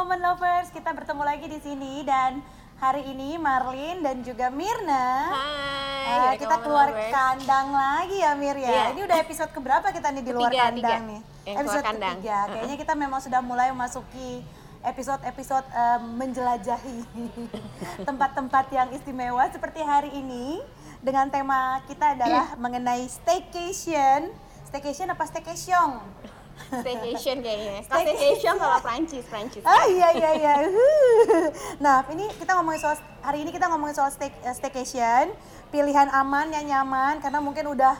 Woman Lovers, kita bertemu lagi di sini dan hari ini Marlin dan juga Mirna. Hai, eh, kita keluar kandang lagi ya Mir ya. Iya. Ini udah episode keberapa kita nih di luar Ketiga, kandang tiga. nih? Yang episode keluar kandang. ketiga. Kayaknya kita memang sudah mulai memasuki episode-episode eh, menjelajahi tempat-tempat yang istimewa seperti hari ini dengan tema kita adalah mengenai staycation. Staycation apa staycation? Staycation kayaknya. Staycation. Staycation kalau Prancis, Prancis. Ah iya iya iya. Nah ini kita ngomongin soal hari ini kita ngomongin soal stay, eh, staycation, pilihan aman yang nyaman karena mungkin udah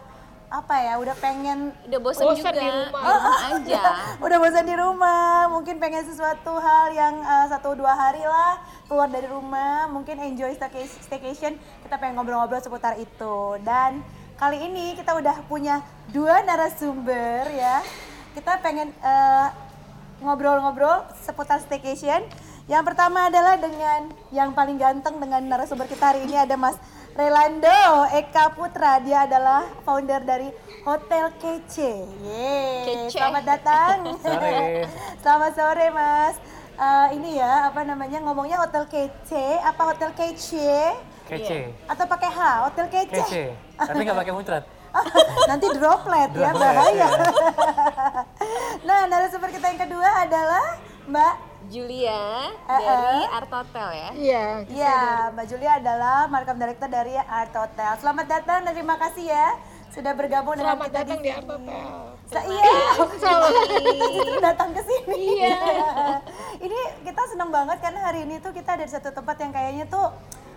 apa ya udah pengen Udah Bosen juga. di rumah. Rumah aja. udah bosan di rumah mungkin pengen sesuatu hal yang eh, satu dua hari lah keluar dari rumah mungkin enjoy stayca- staycation kita pengen ngobrol-ngobrol seputar itu dan kali ini kita udah punya dua narasumber ya kita pengen eh, ngobrol-ngobrol seputar staycation yang pertama adalah dengan yang paling ganteng dengan narasumber kita hari ini ada Mas Relando Eka Putra dia adalah founder dari Hotel Kece. Yeay, Kece. selamat datang. Sore. selamat sore Mas. Eh, ini ya apa namanya ngomongnya Hotel Kece apa Hotel Kece Kece. atau pakai H Hotel Kece? Kece. Tapi nggak pakai muncrat. Nanti droplet ya bahaya. ya. nah narasumber kita yang kedua adalah Mbak Julia Eh, dari eh. Art Hotel ya. Iya. Iya, Mbak Julia adalah marketing director dari Art Hotel. Selamat datang dan terima kasih ya sudah bergabung dengan Selamat kita datang di di Art Hotel. Sa- iya, Selamat. justru datang ke sini. Iya. ini kita senang banget karena hari ini tuh kita ada di satu tempat yang kayaknya tuh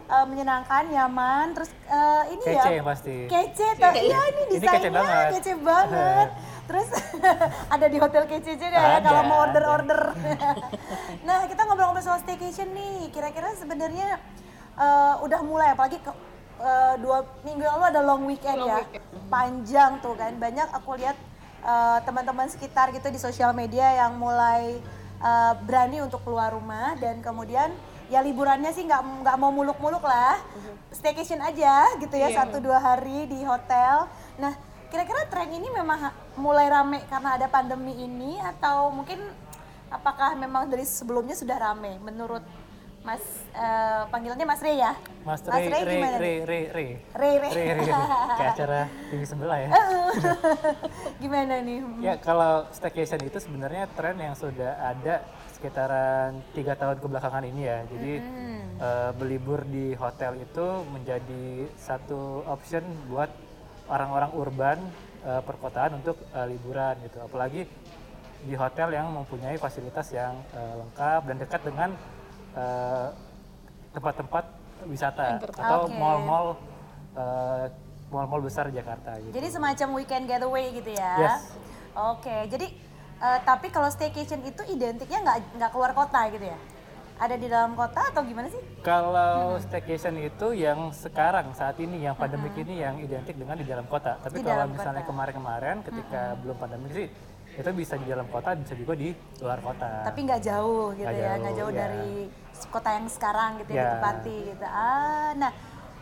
uh, menyenangkan, nyaman, terus uh, ini ya. Kece pasti. Kece, tuh. iya ini Ini desainnya kece banget. kece banget. Terus ada di hotel kece juga ya Ada, kalau mau order-order. nah kita ngobrol-ngobrol soal staycation nih. Kira-kira sebenarnya uh, udah mulai apalagi ke, uh, dua minggu lalu ada long weekend Long ya, weekend. panjang tuh kan. Banyak aku lihat uh, teman-teman sekitar gitu di sosial media yang mulai uh, berani untuk keluar rumah dan kemudian ya liburannya sih nggak nggak mau muluk-muluk lah, staycation aja gitu ya Iya. satu dua hari di hotel. Nah kira-kira tren ini memang mulai rame karena ada pandemi ini atau mungkin apakah memang dari sebelumnya sudah rame menurut Mas eh, panggilannya Mas Rey ya? Mas Mas Re, Rey Re, gimana Re, nih? Re, Re. Rey Rey. Re, Re. Kayak acara TV sebelah ya. gimana nih? Ya kalau staycation itu sebenarnya tren yang sudah ada sekitaran tiga tahun kebelakangan ini ya. Jadi eh, berlibur di hotel itu menjadi satu option buat orang-orang urban eh, perkotaan untuk eh, liburan gitu. Apalagi di hotel yang mempunyai fasilitas yang eh, lengkap dan dekat dengan eh, tempat-tempat wisata atau mall-mall eh, mall-mall besar Jakarta gitu. Jadi semacam weekend getaway gitu ya? Yes. Oke, jadi eh, tapi kalau staycation itu identiknya nggak nggak keluar kota gitu ya? Ada di dalam kota atau gimana sih? Kalau staycation itu yang sekarang saat ini yang pandemik ini yang identik dengan di dalam kota. Tapi Di kalau misalnya kemarin-kemarin ketika belum pandemik sih itu bisa di dalam kota bisa juga di luar kota. Tapi nggak jauh gitu Nggak ya, nggak jauh, jauh ya. dari kota yang sekarang gitu ya, Ya. ditempati gitu. Ah, nah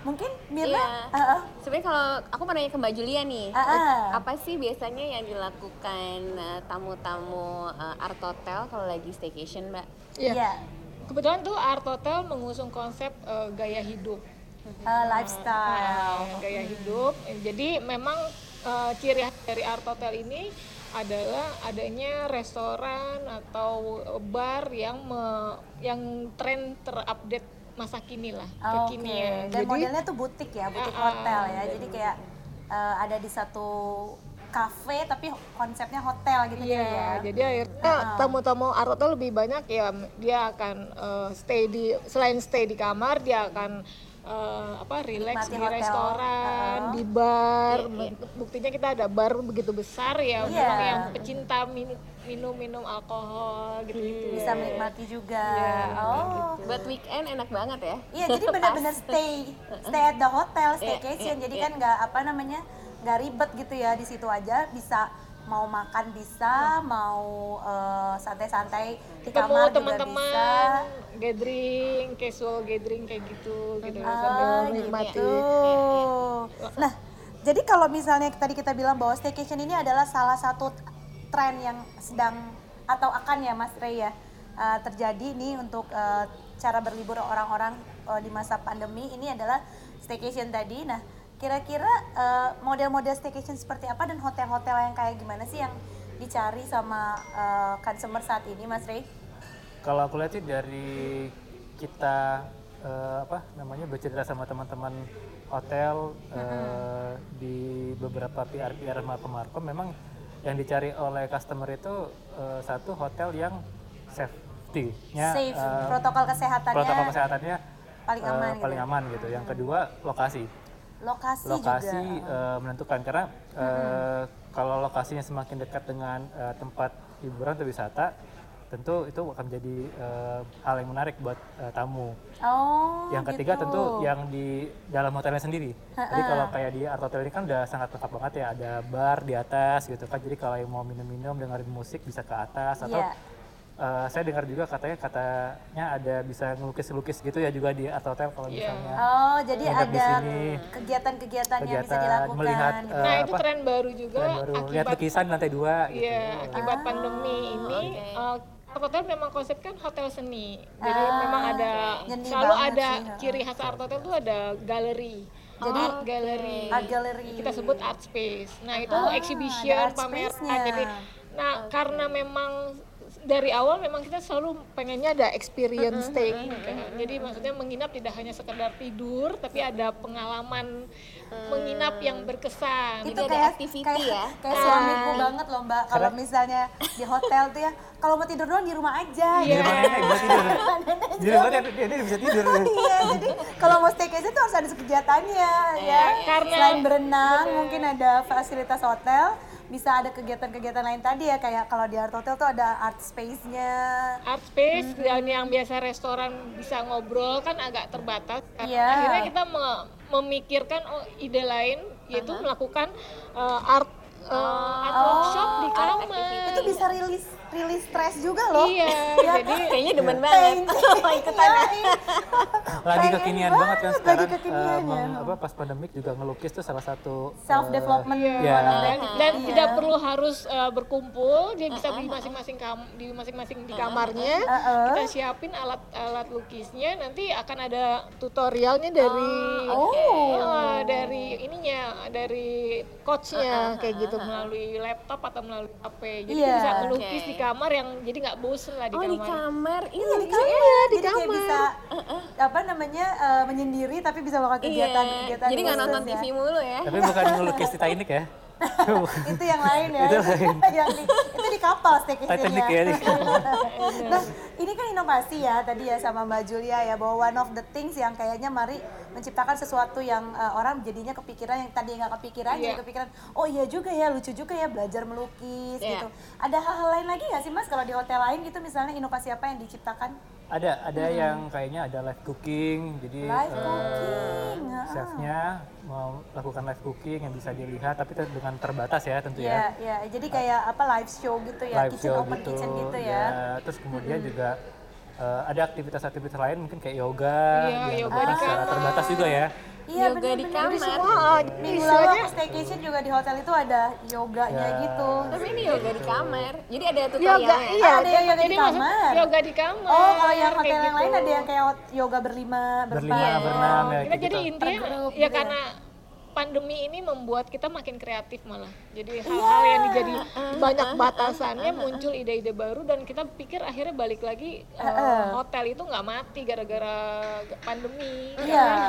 mungkin Mirna, Iya. ah, ah. Sebenarnya kalau aku mau nanya ke Mbak Julia nih, Ah, ah. apa sih biasanya yang dilakukan eh, tamu-tamu eh, Art Hotel kalau lagi staycation, Mbak? Iya. Iya. Kebetulan tuh Art Hotel mengusung konsep eh, gaya hidup. Eh, lifestyle. Nah, gaya hidup. Jadi memang eh, ciri khas dari Art Hotel ini adalah adanya restoran atau bar yang me- yang tren terupdate masa kini lah, Ah, Oke. kekinian. Dan Jadi modelnya tuh butik ya, butik Ah, ah, hotel ya. Jadi kayak eh, ada di satu cafe tapi konsepnya hotel gitu Iya, ya. jadi akhirnya tamu-tamu Art Hotel lebih banyak ya dia akan eh, stay di selain stay di kamar dia akan eh, apa relax Nikmati di hotel. restoran, Uh-uh. di bar. Buktinya kita ada bar begitu besar ya memang yang pecinta min- minum-minum alkohol gitu-gitu. Bisa menikmati juga. Iya, oh. Buat weekend enak banget ya. Iya, jadi benar-benar stay stay at the hotel, staycation. iya, Jadi iya. kan nggak apa namanya nggak ribet gitu ya di situ aja bisa mau makan bisa, mau eh, santai-santai di Ketemu kamar juga bisa. teman-teman, gathering, casual gathering kayak gitu gitu Ah, sambil menikmati. gitu. Nah, jadi kalau misalnya tadi kita bilang bahwa staycation ini adalah salah satu tren yang sedang atau akan ya Mas Rey ya uh, terjadi nih untuk uh, cara berlibur orang-orang uh, di masa pandemi ini adalah staycation tadi. Nah, kira-kira uh, model-model staycation seperti apa dan hotel-hotel yang kayak gimana sih yang dicari sama uh, consumer saat ini, Mas Rey? Kalau aku lihat sih dari kita uh, apa namanya bercerita sama teman-teman hotel uh, di beberapa PR PR markom markom memang yang dicari oleh customer itu uh, satu hotel yang safety-nya Safe, uh, protokol kesehatannya protokol kesehatannya paling uh, aman gitu paling ya? aman gitu. Yang kedua lokasi. lokasi, Lokasi juga. uh, menentukan karena uh, kalau lokasinya semakin dekat dengan uh, tempat hiburan atau wisata, tentu itu akan menjadi uh, hal yang menarik buat uh, tamu. Oh, Yang ketiga gitu. tentu yang di dalam hotelnya sendiri. Jadi kalau kayak di art hotel ini kan udah sangat lengkap banget ya, ada bar di atas gitu kan. Jadi kalau yang mau minum-minum dengerin musik bisa ke atas atau Iya. eh, saya dengar juga katanya katanya ada bisa ngelukis-lukis gitu ya juga di art hotel kalau Iya. misalnya Oh, jadi ada sini. kegiatan-kegiatan yang bisa Kegiatan, dilakukan. melihat, gitu. eh, Nah itu apa? tren baru juga tren baru lihat akibat lukisan di lantai dua gitu. Iya, akibat Ah, pandemi ini oke. uh, Art Hotel memang konsep kan hotel seni. Jadi Ah, memang ada selalu ada sih, ciri khas Art Hotel itu ada galeri. Jadi art gallery. Art gallery. Kita sebut art space. Nah, itu Ah, exhibition, pameran. Jadi nah, karena memang dari awal memang kita selalu pengennya ada experience staying kan. Jadi maksudnya menginap tidak hanya sekedar tidur, tapi ada pengalaman menginap yang berkesan. itu Jadi kayak activity kayak, ya? kayak suamiku banget loh mbak kalau misalnya di hotel tuh ya kalau mau tidur doang di rumah aja Di gitu. rumah tidur. Di rumah nenek dia dia bisa tidur. iya jadi kalau mau staycation tuh harus ada kegiatannya ya karena- selain berenang mungkin ada fasilitas hotel bisa ada kegiatan-kegiatan lain tadi ya kayak kalau di art hotel tuh ada art space-nya art space dan yang biasa restoran bisa ngobrol kan agak terbatas. Karena Iya. Akhirnya kita me- memikirkan oh ide lain yaitu melakukan uh, art uh, art workshop di art kamar. itu bisa rilis rilis stres juga loh Iya, Ya jadi Kayaknya demen banget. Mau ikutan ya. Lagi kekinian banget, kan lagi sekarang. kekinian eh, ya. meng- apa pas pandemik juga ngelukis tuh salah satu self development Iya. dan, dan Iya. tidak perlu harus uh, berkumpul, dia bisa di masing-masing kam di masing-masing di kamarnya. Uh-uh. Kita siapin alat-alat lukisnya, nanti akan ada tutorialnya dari Oh. eh, dari ininya, dari coachnya kayak gitu melalui laptop atau melalui HP. Jadi Iya. bisa melukis Oke. di kamar yang jadi nggak bosen lah di Oh di kamar. kamar, Iya di lucu kamar, ya. jadi kayak bisa apa namanya eh, menyendiri tapi bisa melakukan kegiatan Iya. kegiatan Jadi nggak nonton khusus TV ya. mulu ya. Tapi bukan ngelukis Titanic ya. itu yang lain ya. Itu lain. yang di, itu di kapal Titanic ya. di- nah, ini kan inovasi ya tadi ya sama Mbak Julia ya bahwa one of the things yang kayaknya mari menciptakan sesuatu yang uh, orang jadinya kepikiran yang tadi nggak kepikiran jadi Iya. kepikiran oh iya juga ya lucu juga ya belajar melukis Iya. gitu. Ada hal-hal lain lagi nggak sih Mas kalau di hotel lain gitu misalnya inovasi apa yang diciptakan? Ada, ada yang kayaknya ada live cooking, jadi Live eh, cooking, chefnya mau lakukan live cooking yang bisa dilihat, tapi dengan terbatas ya tentu Iya, ya. iya. Jadi kayak apa live show gitu ya, live kitchen show open gitu, kitchen gitu ya. Terus kemudian juga eh, ada aktivitas-aktivitas lain mungkin kayak yoga, Iya, yang yoga secara kamar. terbatas juga ya. Iya, Yoga di bener-bener. kamar. Jadi semua Wah, minggu lalu aku staycation juga di hotel itu ada yoganya Ya. gitu. Tapi ini yoga di kamar. Jadi ada yoga, tutorialnya. iya. Ah, ada yang yoga di kamar. Yoga di kamar. Oh, kalau yang kayak hotel yang gitu. lain ada yang kayak yoga berlima, Berlima, berenam ya. kita kayak jadi gitu. intinya ya gitu ya. karena pandemi ini membuat kita makin kreatif malah jadi Iya. hal-hal yang dijadi banyak batasannya muncul ide-ide baru dan kita pikir akhirnya balik lagi eh, hotel itu nggak mati gara-gara pandemi Iya. Karena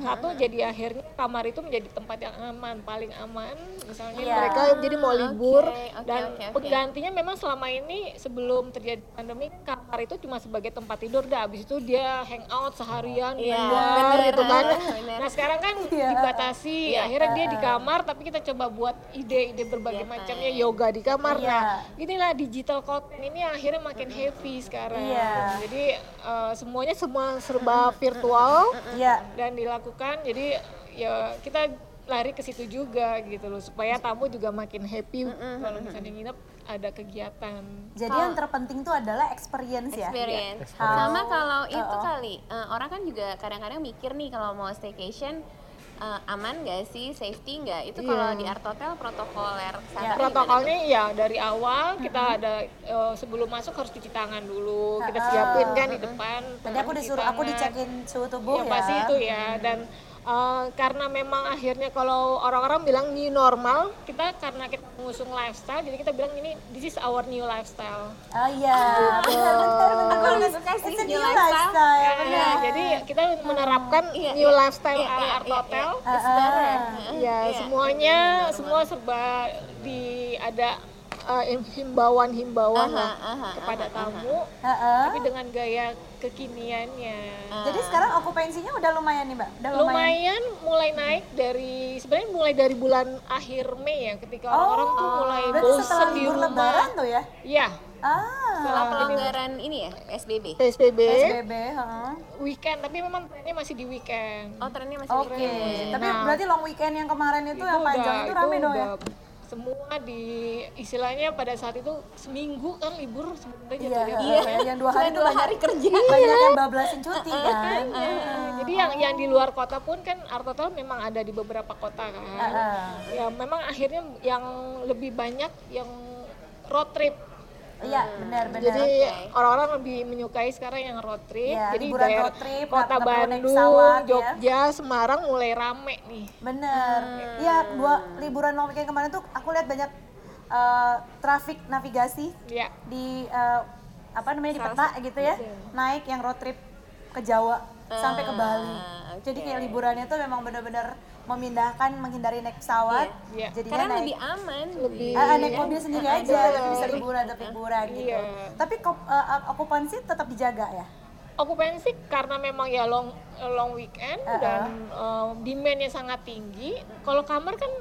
satu jadi akhirnya kamar itu menjadi tempat yang aman paling aman misalnya Iya. mereka jadi mau libur oke, oke, dan oke, oke. penggantinya memang selama ini sebelum terjadi pandemi kamar itu cuma sebagai tempat tidur dah habis itu dia hangout seharian di Iya, luar bener, gitu kan bener. nah sekarang kan Iya. dibatasi Iya. akhirnya dia di kamar tapi kita coba buat ide-ide berbagai Iya, macamnya yoga di kamar Iya. nah inilah digital cotton ini akhirnya makin heavy sekarang Iya. jadi eh, semuanya semua serba virtual Iya. dan dilakukan jadi ya kita lari ke situ juga gitu loh supaya tamu juga makin happy kalau misalnya nginep ada kegiatan Jadi yang terpenting tuh adalah experience ya. experience. Experience. Sama kalau itu kali eh, orang kan juga kadang-kadang mikir nih kalau mau staycation eh, aman nggak sih, safety nggak? Itu Iya. kalau di Art Hotel protokoler gimana protokolnya ya dari awal kita ada eh, sebelum masuk harus cuci tangan dulu. Kita siapin kan di depan Tadi aku disuruh aku dicekin suhu tubuh ya ya. pasti itu ya. Dan eh, karena memang akhirnya kalau orang-orang bilang new normal kita karena kita mengusung lifestyle jadi kita bilang ini this is our new lifestyle. Oh iya, benar benar sih It's a new lifestyle. lifestyle. Ya, benar. jadi kita menerapkan Iya, new iya. lifestyle Iya, iya, art iya, hotel iya. Ah, ya iya. semuanya semua serba di ada eh, himbauan-himbauan aha, kepada aha, tamu Heeh. tapi dengan gaya kekiniannya Jadi sekarang okupansinya udah lumayan nih, Mbak. Udah lumayan. lumayan mulai naik dari sebenarnya mulai dari bulan akhir Mei ya ketika orang-orang tuh mulai Oh, bosan di rumah lebaran tuh ya? ya Ah, Setelah pelonggaran ini ya, PSBB. PSBB PSBB, heeh. weekend tapi memang trennya masih di weekend Oh, trennya masih Oke, weekend. tapi Nah. berarti long weekend yang kemarin itu, yang panjang itu rame dong ya? udah semua di istilahnya pada saat itu seminggu kan libur sebenarnya Iya, jatuhnya. heeh, yang dua hari dua banyak, hari kerja. banyak yang bablasin cuti kan? Iya, Jadi yang yang di luar kota pun kan Art Hotel memang ada di beberapa kota kan. Heeh. Ya memang akhirnya yang lebih banyak yang road trip. Iya, benar benar. Jadi orang-orang lebih menyukai sekarang yang road trip. Iya, Jadi liburan daerah road trip, kota Bandung, pesawat, ya. Jogja, Semarang mulai rame nih. Bener. Iya, dua liburan long weekend kemarin tuh aku lihat banyak eh, traffic navigasi Ya. di eh, apa namanya di peta gitu ya, naik yang road trip ke Jawa sampai ke Bali. Jadi kayak liburannya tuh memang benar-benar memindahkan menghindari naik pesawat, Iya. jadinya Karena naik lebih aman. Lebih Ah, ah, naik mobil sendiri aja, tapi bisa liburan, tetap liburan gitu. Iya. Tapi eh, eh, okupansi tetap dijaga ya. Okupansi karena memang ya long long weekend Uh-uh. dan uh, demandnya sangat tinggi. Kalau kamar kan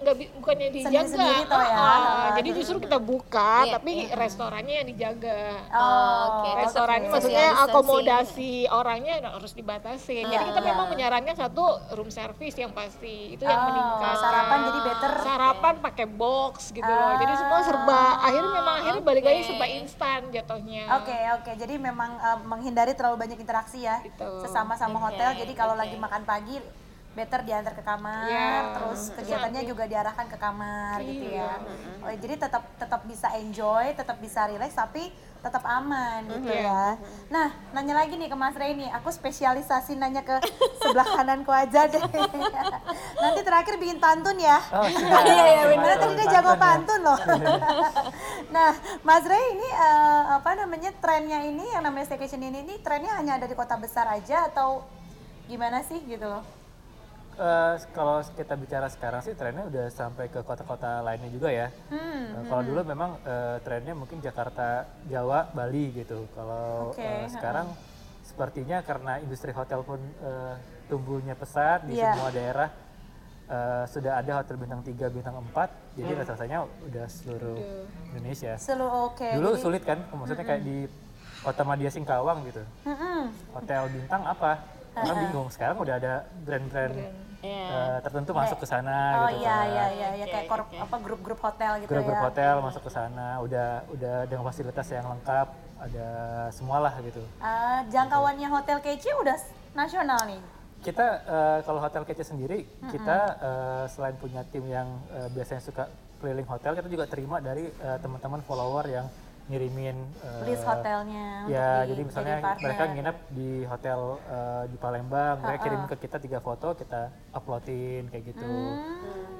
nggak bukannya dijaga, toh ya. Ah, Uh-uh. jadi justru kita buka, Iya, tapi restorannya yang dijaga. Oh, oke. tetap Restorannya social maksudnya akomodasi orangnya harus dibatasi. Jadi kita memang menyarankan satu room service yang pasti itu yang Oh, meningkat. sarapan jadi better. Sarapan pakai box gitu loh. Jadi semua serba akhirnya memang akhirnya balik lagi serba instan jatuhnya. Oke oke, jadi memang eh, menghindari terlalu banyak interaksi ya, Gitu. sesama sama Oke, hotel. Jadi kalau oke. lagi makan pagi, better diantar ke kamar, Iya. terus kegiatannya juga diarahkan ke kamar gitu ya. Iya. Oh, jadi tetap tetap bisa enjoy, tetap bisa relax, tapi tetap aman gitu Iya. ya. Nah, nanya lagi nih ke Mas Rey nih, aku spesialisasi nanya ke sebelah kananku aja deh. Nanti terakhir bikin pantun ya. Oh, siap. Iya iya benar tadi dia jago pantun ya. pantun loh. nah, Mas Ray ini eh, apa namanya trennya ini yang namanya staycation ini ini trennya hanya ada di kota besar aja atau gimana sih gitu loh? Eh, kalau kita bicara sekarang sih trennya udah sampai ke kota-kota lainnya juga ya. Hmm. Eh, kalau dulu memang eh, trennya mungkin Jakarta, Jawa, Bali gitu. Kalau eh, ha-ha. sekarang sepertinya karena industri hotel pun eh, tumbuhnya pesat di Iya. semua daerah eh, sudah ada hotel bintang 3, bintang 4. Jadi rasa-rasanya udah seluruh Indonesia. Seluruh oke. Dulu jadi- sulit kan, maksudnya kayak di Kota Madia Singkawang gitu. Mm-mm. Hotel bintang apa? Orang bingung. Sekarang udah ada brand-brand Iya. eh, tertentu masuk ke sana Oh gitu iya kan. iya iya ya Oke, kayak kor- oke. apa grup-grup hotel gitu Grup-grup ya. hotel masuk ke sana, udah udah dengan fasilitas yang lengkap, ada semualah gitu. Ah, jangkauannya hotel kece udah nasional nih. Kita eh, kalau hotel kece sendiri, kita eh, selain punya tim yang eh, biasanya suka keliling hotel, kita juga terima dari teman-teman follower yang ngirimin eh, List hotelnya untuk Ya, di- jadi misalnya jadi mereka nginep di hotel eh, di Palembang, mereka kirim ke kita tiga foto, kita uploadin kayak gitu. Hmm.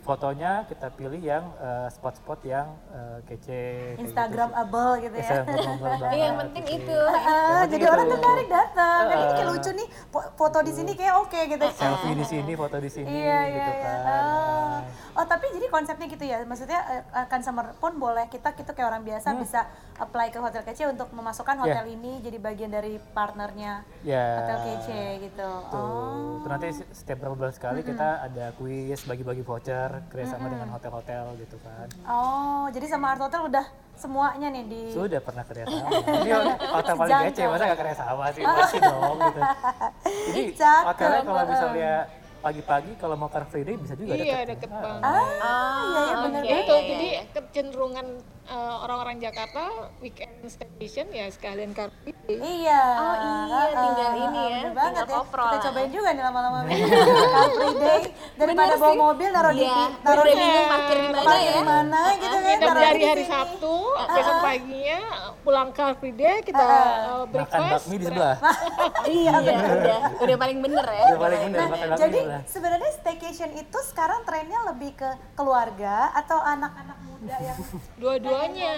Fotonya kita pilih yang eh, spot-spot yang eh, kece. kayak gitu. Instagramable gitu ya. Instagramable Iya, yang penting gitu. itu. Yang jadi orang tertarik datang. Kan ini kayak lucu nih, foto di sini kayak oke gitu. Selfie di sini, foto di sini Iya, iya, gitu iya. kan. Oh. oh, tapi jadi konsepnya gitu ya. Maksudnya eh, customer pun boleh kita gitu kayak orang biasa bisa apply ke hotel kece untuk memasukkan hotel ini jadi bagian dari partnernya Ya. hotel kece gitu. Tuh. Oh. Terus nanti setiap berapa bulan sekali kita ada kuis bagi-bagi voucher kerjasama dengan hotel-hotel gitu kan. Oh, jadi sama Art Hotel udah semuanya nih di Sudah pernah kerjasama. Ini hotel paling kece, masa gak kerjasama sih? Pasti dong gitu. Jadi Cakep. hotelnya kalau misalnya pagi-pagi kalau mau Car Free Day bisa juga iya deket. deket Ah. banget Ah, Oh, iya iya benar banget. itu iya, jadi iya. kecenderungan uh, orang-orang Jakarta weekend station ya sekalian car free day. Iya. Oh iya, tinggal ini ya, bener banget tinggal ya. Kita cobain juga nih lama-lama. Car free day daripada bawa mobil naruh di Iya, taruh udah di parkir di mana parkir ya. di mana gitu kan. Kita taruh dari hari. Sabtu, besok paginya pulang car free day kita uh, Makan breakfast. bakmi di sebelah. Iya Iya, udah, udah paling bener ya. Udah paling bener makan bakmi di Jadi sebenarnya staycation itu sekarang trennya lebih ke keluarga atau anak-anak muda yang Dua-duanya.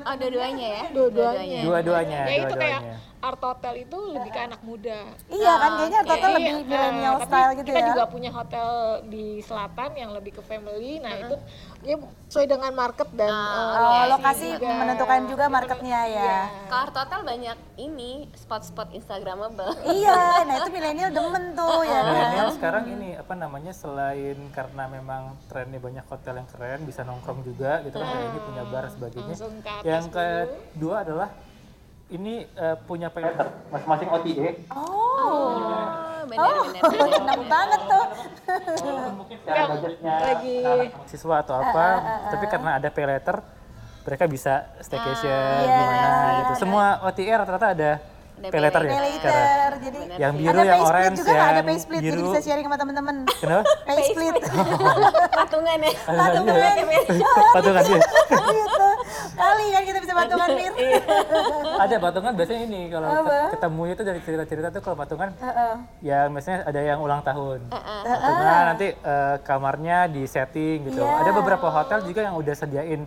Oh, dua-duanya ya? Dua-duanya. Dua-duanya, Ya itu kayak art hotel itu lebih ke anak muda. Iya kan kayaknya oke. total Iya, lebih eh, millennial tapi style gitu kita ya. juga punya hotel di selatan yang lebih ke family. Nah itu ya sesuai dengan market dan eh, Oh, lokasi juga. menentukan juga marketnya ya. Kalau Art Hotel banyak ini spot-spot instagramable. Iya, nah itu milenial demen tuh ya. kan? Milenial sekarang ini apa namanya selain karena memang trennya banyak hotel yang keren bisa nongkrong juga gitu kan kayak ini punya bar sebagainya. Yang kedua adalah ini eh, punya paylater masing-masing OTA. Oh, Oh, benar-benar. seneng banget tuh. mungkin secara budgetnya lagi siswa atau apa, tapi karena ada paylater mereka bisa staycation Iya. gimana gitu. Semua OTA rata-rata ada Ada paylater ya Pay later, jadi Yang biru, ada yang pay orange, juga nggak ada yang pay split, jadi biru. bisa sharing sama temen-temen. Kenapa? Pay split. Patungan ya. Patungan. Patungan dia. gitu. Kali kan kita bisa patungan mir. ada patungan biasanya ini kalau ketemu itu dari cerita-cerita tuh kalau patungan Heeh. yang biasanya ada yang ulang tahun. Patungan nanti eh, kamarnya di setting gitu. Iya. Ada beberapa hotel juga yang udah sediain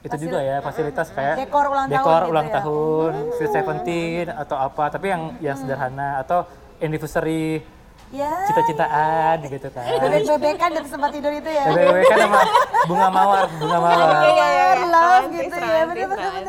itu juga ya fasilitas kayak Dekor ulang tahun dekor gitu ulang ya. tahun, Sweet Seventeen atau apa, tapi yang yang sederhana atau anniversary Ya. cita-citaan gitu kan. Bebek-bebekan di tempat tidur itu ya. BBW kan sama bunga mawar, bunga mawar. Iya, iya, iya. Love gitu ya.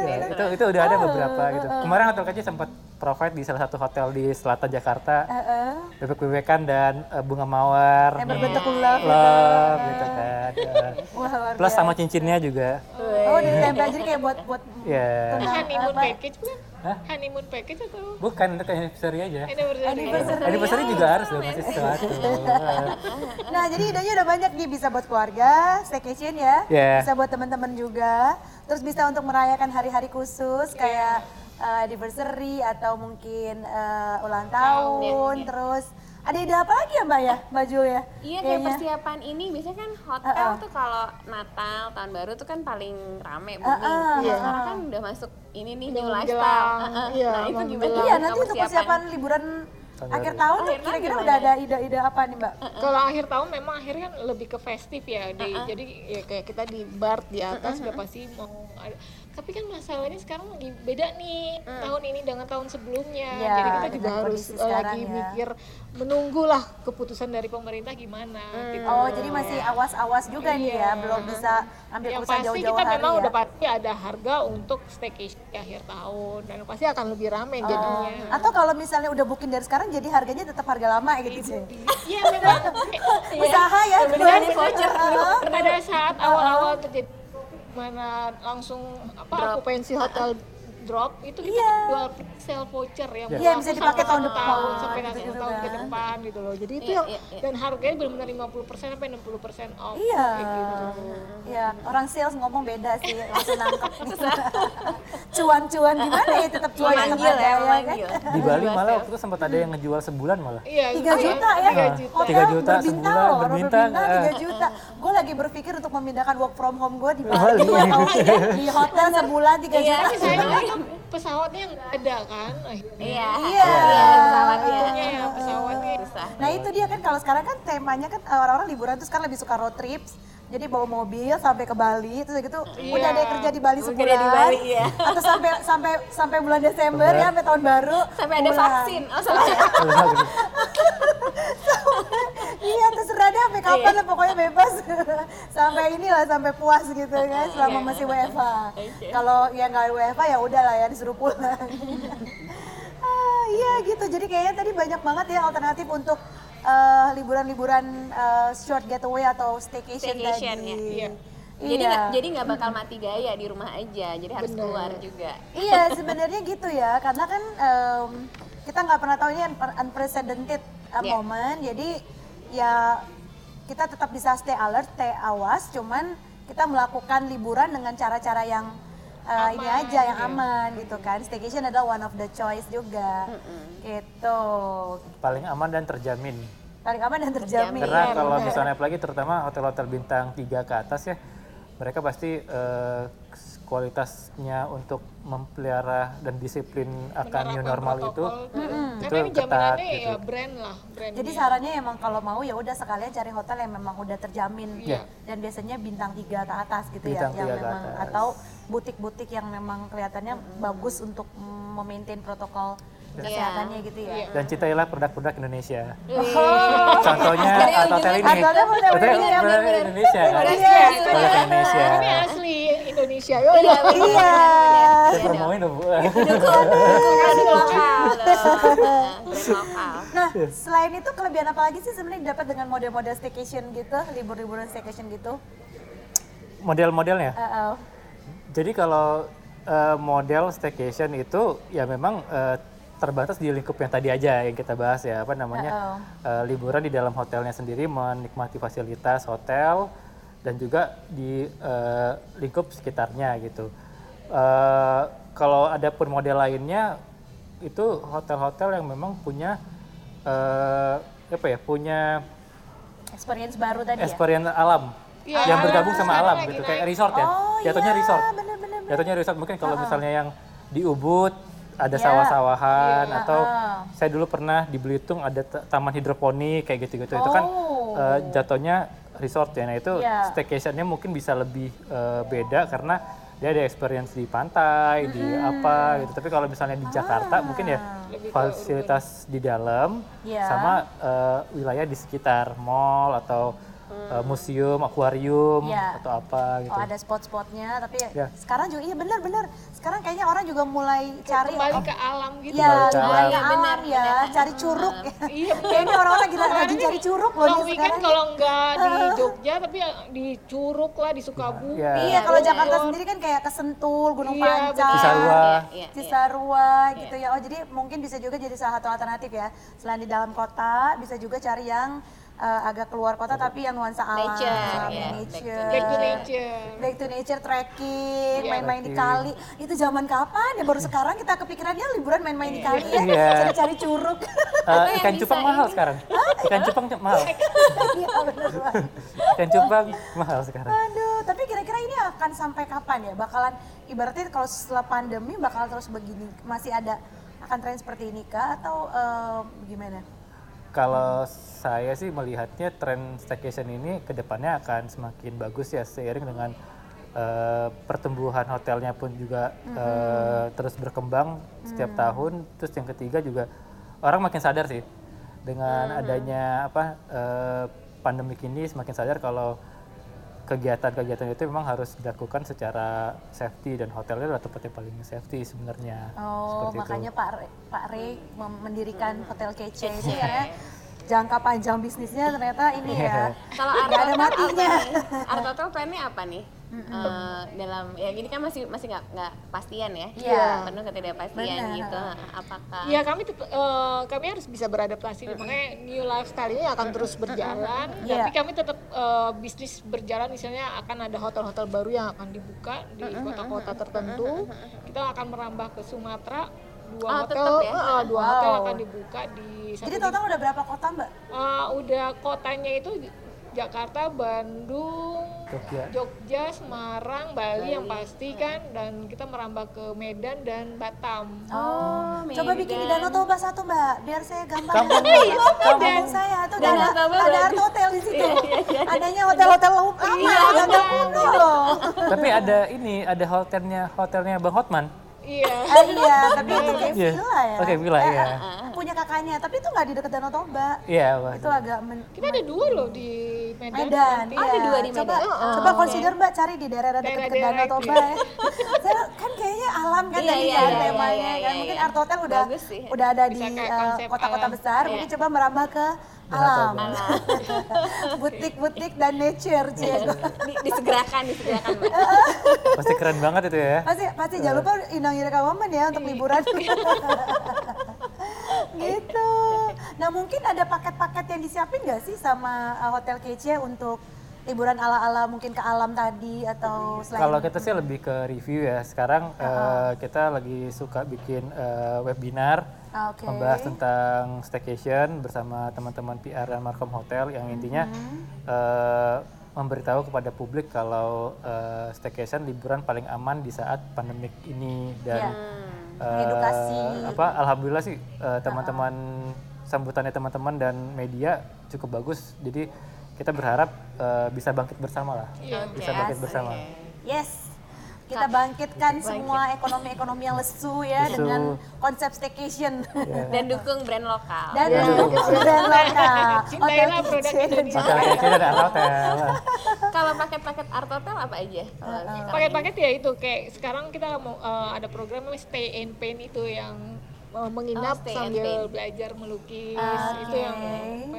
Ya, itu itu udah ada beberapa gitu. Kemarin Hotel Kaci sempat provide di salah satu hotel di selatan Jakarta. Heeh. bebek-bebekan dan eh, bunga mawar. Yang berbentuk love. Love gitu kan. Eh, Wah, plus sama cincinnya juga. Oh, ditempel jadi kayak buat buat Ya. honeymoon apa? package bukan? Hah? Honeymoon package atau Bukan itu kayak anniversary aja. anniversary? anniversary. Anniversary juga harus dong masih sesuatu. Nah, jadi idenya udah banyak nih bisa buat keluarga, staycation ya. Yeah. Bisa buat teman-teman juga. Terus bisa untuk merayakan hari-hari khusus kayak uh, anniversary atau mungkin uh, ulang tahun, terus ada ide apa lagi ya Mbak ya, Mbak Jul ya? Iya kayak Kayaknya. persiapan ini biasanya kan hotel tuh kalau Natal tahun baru tuh kan paling rame booming. Uh-uh, Iya. Sekarang kan udah masuk ini nih new lifestyle. menjelang, Uh-uh. iya, nah itu gimana? Iya, nanti untuk persiapan liburan Akhir tahun tuh Akhir tahun kira-kira gimana udah ada ide-ide apa nih Mbak? Kalau akhir tahun memang akhirnya kan lebih ke festif ya, di, jadi ya kayak kita di bar di atas udah pasti mau ada. Tapi kan masalahnya sekarang lagi beda nih tahun ini dengan tahun sebelumnya, Ya, jadi kita juga harus eh, lagi ya. mikir menunggulah keputusan dari pemerintah gimana. gitu. Oh, jadi masih awas-awas juga nih ya, Iya. belum bisa ambil Yang keputusan pasti jauh-jauh kita hari memang ya. udah pasti ada harga untuk staycation di akhir tahun dan pasti akan lebih rame Oh. jadinya. Atau kalau misalnya udah booking dari sekarang jadi harganya tetap harga lama gitu sih. Iya memang Usaha ya. Beneran nih voucher. pada saat awal-awal terjadi mana langsung apa okupansi hotel drop itu kita Iya. jual sell voucher yang Iya, berlaku bisa dipakai tahun depan, tahun sampai gitu satu gitu tahun ke kan. depan gitu loh jadi itu Iya, yang iya, iya. dan harganya benar-benar 50% sampai 60% off Iya. kayak gitu Iya, orang sales ngomong beda sih, langsung nangkep nih. Cuan-cuan gimana ya, tetap cuan ada ya, ya kan. Di Bali malah waktu itu sempat ada yang ngejual sebulan malah. iya 3 itu juta ya, tiga Ah, juta tiga sebulan, berbintang, berbintang. 3 juta. Gue lagi berpikir untuk memindahkan work from home gue di Bali. Di hotel sebulan 3 Iya, juta. pesawatnya nggak ada kan akhirnya Iya. Iya. pesawatnya. Untungnya ya pesawatnya. Nah itu dia kan kalau sekarang kan temanya kan eh, orang-orang liburan tuh sekarang lebih suka road trips. Jadi bawa mobil sampai ke Bali terus gitu udah deh kerja di Bali sebulan. Kerja di Bali, iya. Atau sampai sampai sampai bulan Desember ya sampai tahun baru. Sampai ada pulang. vaksin. Oh, salah. iya terserah deh sampai kapan lah pokoknya bebas. sampai inilah sampai puas gitu kan selama masih WFA. Kalau ya nggak WFA ya udah lah ya disuruh pulang. ah, iya gitu. Jadi kayaknya tadi banyak banget ya alternatif untuk eh, liburan-liburan eh, short getaway atau staycation, Staycation, tadi. ya. Iya. Jadi Iya. nggak jadi nggak bakal mati gaya di rumah aja. Jadi harus Bener. keluar juga. iya sebenarnya gitu ya karena kan em, kita nggak pernah tahu ini un- unprecedented uh, Iya. moment jadi ya kita tetap bisa stay alert, stay awas, cuman kita melakukan liburan dengan cara-cara yang uh, ini aja yang iya. aman gitu kan. Staycation adalah one of the choice juga. Gitu. Paling aman dan terjamin. Paling aman dan terjamin. Karena Iya, kalau misalnya apalagi terutama hotel-hotel bintang 3 ke atas ya, mereka pasti eh, kualitasnya untuk memelihara dan disiplin akan new normal itu protokol. itu Karena ketat jaminannya gitu. ya brand lah, brand. Jadi sarannya emang kalau mau ya udah sekalian cari hotel yang memang udah terjamin Iya. dan biasanya bintang 3 ke atas gitu Bintang ya yang tiga memang atas. atau butik-butik yang memang kelihatannya bagus untuk memaintain protokol kesehatannya gitu ya. Iya. dan cintailah produk-produk Indonesia. Oh. Contohnya Art Hotel ini. Ya, produk. Indonesia kan. Iya. Produk Indonesia. Ini asli Indonesia. Yo, Iya. Iya. Saya promoin dong Bu. Nah, selain itu kelebihan apa lagi sih sebenarnya dapat dengan model-model staycation gitu, libur-liburan staycation gitu? Model-modelnya. Uh, uh, Jadi kalau eh, model staycation itu ya memang eh, terbatas di lingkup yang tadi aja yang kita bahas ya. Apa namanya? Eh, liburan di dalam hotelnya sendiri menikmati fasilitas hotel dan juga di eh, lingkup sekitarnya gitu. Eh, kalau ada pun model lainnya itu hotel-hotel yang memang punya eh, apa ya punya experience baru tadi ya? experience alam Iya, yang bergabung sama alam gitu kayak resort ya? Oh, jatuhnya iya, resort. Bener-bener. jatuhnya resort. Mungkin kalau misalnya yang di Ubud ada Iya. sawah-sawahan Iya. atau Ah. saya dulu pernah di Belitung ada ta- taman hidroponik kayak gitu-gitu itu kan Oh. eh, jatuhnya resort ya nah itu Iya. staycationnya mungkin bisa lebih eh, beda karena dia ada experience di pantai di apa gitu tapi kalau misalnya di Jakarta mungkin ya Lebih fasilitas di dalam Iya. sama eh, wilayah di sekitar mall atau eh, museum akuarium Iya. atau apa gitu Oh ada spot-spotnya, tapi Ya. sekarang juga iya benar-benar. Sekarang kayaknya orang juga mulai cari Kembali oh, ke alam gitu. ya, Kembali ke alam. Iya, alam benar, ya, cari curug. Iya, Kayaknya orang-orang lagi rajin cari curug loh Long nih weekend sekarang. kalau nggak di Jogja tapi ya di Curug lah di Sukabumi. Iya. Iya, kalau. Jakarta sendiri kan kayak ke Sentul, Gunung Iya, Pancar. Cisarua. Iya, iya. Cisarua gitu ya. Oh jadi mungkin bisa juga jadi salah satu alternatif ya. Selain di dalam kota, bisa juga cari yang eh, agak keluar kota tapi yang nuansa alam, Nature, ya. nature. Back to nature. Back to nature trekking, Iya. main-main di kali. Itu zaman kapan ya? Baru sekarang kita kepikirannya liburan main-main di kali ya. Iya. Cari-cari curug. Eh, yang ikan cupang mahal ini. sekarang. Ikan cupang mahal. Iya. Ikan cupang mahal sekarang. Aduh, tapi kira-kira ini akan sampai kapan ya? Bakalan ibaratnya kalau setelah pandemi bakal terus begini, masih ada akan tren seperti ini kah atau eh, gimana? Kalau saya sih melihatnya tren staycation ini ke depannya akan semakin bagus ya seiring dengan eh, pertumbuhan hotelnya pun juga eh, terus berkembang setiap tahun. Terus yang ketiga juga orang makin sadar sih dengan adanya apa eh, pandemik ini semakin sadar kalau kegiatan-kegiatan itu memang harus dilakukan secara safety dan hotelnya adalah tempat yang paling safety sebenarnya. Oh, Seperti itu. makanya Pak Re, Pak mem- mendirikan hotel kece ini karena jangka panjang bisnisnya ternyata ini ya. Kalau ada matinya. nih? Art Hotel plannya apa nih? Eh, dalam ya gini kan masih masih nggak nggak pastian ya, Iya. penuh ketidakpastian Benar. gitu. Apakah Ya kami tetap, eh, kami harus bisa beradaptasi makanya new lifestyle ini akan terus berjalan Iya. tapi kami tetap eh, bisnis berjalan misalnya akan ada hotel-hotel baru yang akan dibuka di kota-kota tertentu kita akan merambah ke Sumatera dua Oh, hotel tetap ya? eh, dua hotel Wow. akan dibuka di Jadi di- total udah berapa kota Mbak? eh, udah kotanya itu Jakarta, Bandung, Jogja. Jogja, Semarang, Bali, yang pasti kan dan kita merambah ke Medan dan Batam. Oh, Oh, coba bikin di Medan. Danau Toba satu Mbak, biar saya gampang. Kampung- kampung saya tuh ada ada art hotel di situ. Adanya hotel-hotel lama, gagal kuno loh. Tapi ada ini, ada hotelnya hotelnya Bang Hotman. Iya. Ah, iya, tapi itu kayak Iya. villa ya. Oke, villa, Eh, iya. eh, Punya kakaknya, tapi itu nggak di dekat Danau Toba. Iya, Wah. Itu agak men- Kita ada dua loh di Medan. Medan. nanti. Oh, ada iya. dua di Coba, Medan. Oh, coba oke. consider Mbak cari di daerah-daerah dekat dekat Daerah-daerah Danau Toba ya. Saya kan kayaknya alam kan Iya, tadi iya, kan iya, temanya iya, kan. iya, Mungkin iya. art hotel udah Bagus sih. udah ada di eh, kota-kota besar. Iya. Mungkin coba merambah ke Alam. Toba. Butik-butik dan nature, Cie. di, disegerakan disegerakan Mbak. Pasti keren banget itu ya. Pasti pasti jangan lupa undang Ireka Waman ya untuk liburan. gitu. Nah mungkin ada paket-paket yang disiapin nggak sih sama uh, Hotel Kece untuk liburan ala-ala mungkin ke alam tadi atau selain Kalau kita sih lebih ke review ya. Sekarang eh, kita lagi suka bikin eh, webinar Oke. membahas tentang staycation bersama teman-teman PR dan Markom Hotel yang intinya Mm-hmm. eh, memberitahu kepada publik kalau eh, staycation liburan paling aman di saat pandemik ini dan Ya. eh, Mengedukasi. apa alhamdulillah sih eh, teman-teman sambutannya teman-teman dan media cukup bagus. Jadi kita berharap eh, bisa bangkit bersama lah. Iya. Bisa bangkit bersama. Yes. Kita bangkitkan semua ekonomi-ekonomi yang lesu ya Lesu. dengan konsep staycation. Dan dukung brand lokal. Dan dukung brand lokal. Cintailah Hotel produk Indonesia. Hotel. Kalau paket-paket art hotel apa aja? Kalau sekarang paket-paket ya itu kayak sekarang kita mau eh, ada program stay and paint itu yang eh, menginap Oh, sambil belajar melukis Ah, itu yang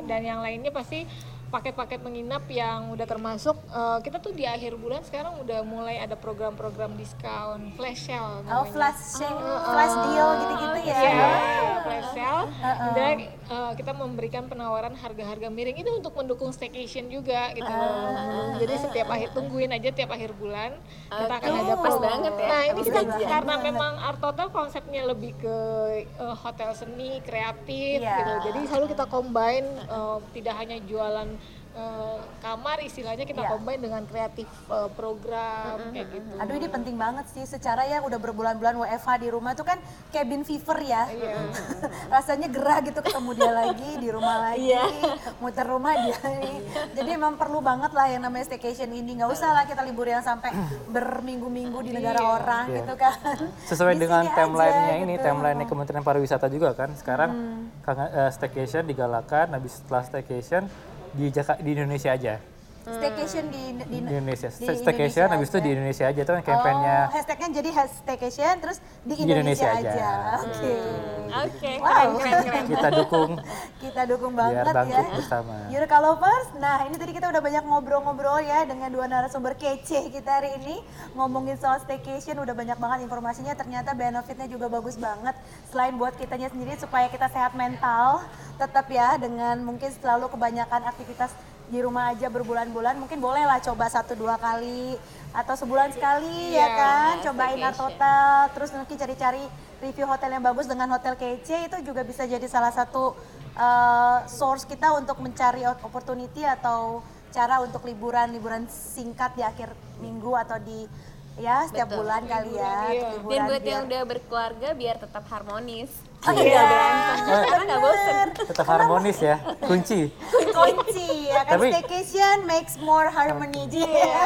dan yang lainnya pasti paket-paket menginap yang udah termasuk eh, kita tuh di akhir bulan sekarang udah mulai ada program-program diskon flash sale Oh, namanya. flash sale, flash deal gitu-gitu ya. Iya, flash sale. Dan eh, kita memberikan penawaran harga-harga miring itu untuk mendukung staycation juga gitu loh. Jadi setiap akhir tungguin aja tiap akhir bulan kita akan ada pas banget ya, Nah, ini kita gajian. karena memang Art Hotel konsepnya lebih ke eh, hotel seni, kreatif Iya. gitu. Jadi selalu kita combine eh, tidak hanya jualan eh, kamar istilahnya kita Iya. combine dengan kreatif eh, program kayak gitu. Aduh ini penting banget sih secara ya udah berbulan-bulan WFH di rumah tuh kan cabin fever ya. Iya. Rasanya gerah gitu ketemu dia lagi di rumah lagi, muter rumah dia. Jadi emang perlu banget lah yang namanya staycation ini. nggak usah lah kita libur yang sampai berminggu-minggu di negara orang Iya. gitu kan. Sesuai Di dengan sini timeline-nya aja ini, gitu. timeline-nya Kementerian Pariwisata juga kan. Sekarang eh, staycation digalakan, habis setelah staycation di Jaka, di Indonesia aja. Staycation di, di, Di Indonesia. di staycation Indonesia habis itu di Indonesia aja tuh kan campaign-nya. Oh, hashtagnya jadi has- staycation terus di Di Indonesia, Indonesia aja. aja. Oke. Oke, Wow. keren keren keren. Kita dukung Kita dukung biar banget bangkit ya. bersama. Eureka Lovers, nah ini tadi kita udah banyak ngobrol-ngobrol ya dengan dua narasumber kece kita hari ini Ngomongin soal staycation, udah banyak banget informasinya Ternyata benefitnya juga bagus banget Selain buat kitanya sendiri supaya kita sehat mental Tetap ya dengan mungkin selalu kebanyakan aktivitas di rumah aja berbulan-bulan Mungkin boleh lah coba satu dua kali Atau sebulan sekali ya Iya, kan Cobain art hotel, terus nanti cari-cari review hotel yang bagus dengan hotel kece Itu juga bisa jadi salah satu uh, source kita untuk mencari opportunity atau cara untuk liburan liburan singkat di akhir minggu atau di ya setiap Betul. bulan kali ya iya. untuk Dan liburan buat yang udah berkeluarga biar tetap harmonis. Oh, Nggak iya. berantem. Karena nggak bosen. Tetap harmonis ya, kunci. kunci ya kan Tapi- staycation makes more harmony Iya.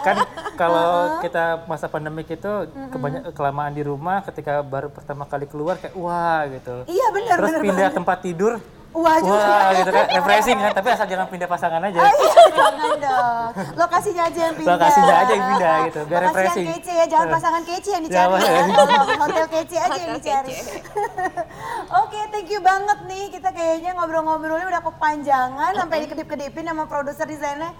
kan kalau kita masa pandemik itu kebanyak kelamaan di rumah ketika baru pertama kali keluar kayak wah gitu. iya benar Terus benar pindah banget. tempat tidur, wah juga wah gitu kan, refreshing kan. Tapi asal jangan pindah pasangan aja. Oh iya, jangan dong. Lokasinya aja yang pindah. Lokasinya aja yang pindah gitu, biar Lokasi refreshing. yang kece ya, jangan pasangan kece yang Jangan. dicari ya. Tolong, hotel kece aja yang Hotel dicari. kece. Oke, thank you banget nih. Kita kayaknya ngobrol-ngobrolnya udah kepanjangan sampai dikedip-kedipin sama produser di sana.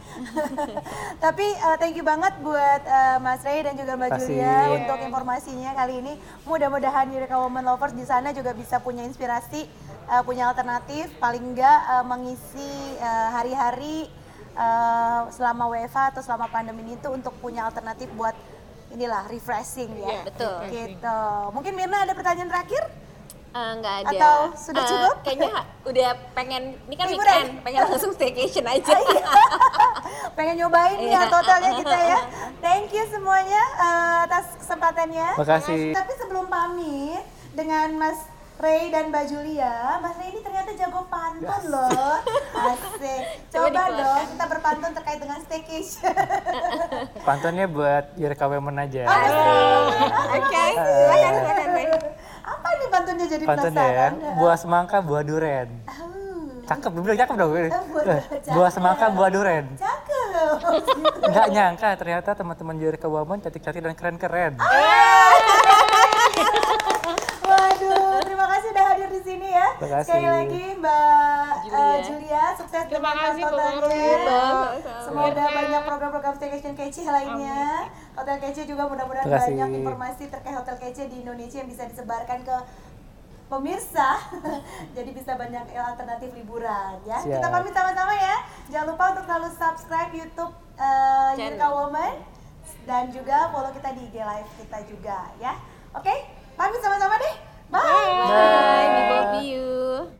Tapi eh, thank you banget buat eh, Mas Ray dan juga Mbak kasih. Julia untuk informasinya kali ini. Mudah-mudahan Eureka Women Lovers di sana juga bisa punya inspirasi, eh, punya alternatif, paling enggak eh, mengisi eh, hari-hari eh, selama WFH atau selama pandemi ini tuh untuk punya alternatif buat inilah refreshing ya. Iya, betul. Gitu. Mungkin Mirna ada pertanyaan terakhir? Eh, nggak ada. Atau sudah cukup? kayaknya udah pengen, ini kan Liburan. weekend, pengen langsung staycation aja. Pengen nyobain nih Iya. totalnya kita ya. Thank you semuanya eh, atas kesempatannya. Makasih. Tapi sebelum pamit dengan Mas Ray dan Mbak Julia, Mas Ray ini ternyata jago pantun loh. Asik. Coba dong kita berpantun terkait dengan staycation. Pantunnya buat Yerka Women aja. Oke, silakan silakan Ray. Apa nih pantunnya jadi Pantunnya ya, penasaran? buah semangka, buah duren. Oh, Cakep, bilang cakep dong. buah- Eh, Buah semangka, buah duren. Cakep. Nggak nyangka ternyata teman-teman Yerka Women cantik-cantik dan keren-keren. Waduh, terima kasih udah hadir di sini ya. Terima kasih. Sekali lagi Mbak Julia. eh, Julia, sukses Terima dengan kasih. Sama-sama. Semoga banyak program-program staycation kece lainnya. Hotel kece juga mudah-mudahan banyak informasi terkait hotel kece di Indonesia yang bisa disebarkan ke pemirsa jadi bisa banyak alternatif liburan ya Siap. kita pamit sama-sama ya jangan lupa untuk selalu subscribe YouTube uh, Channel. Yurika Woman dan juga follow kita di IG live kita juga ya oke pamit sama-sama deh bye. Bye, we love you.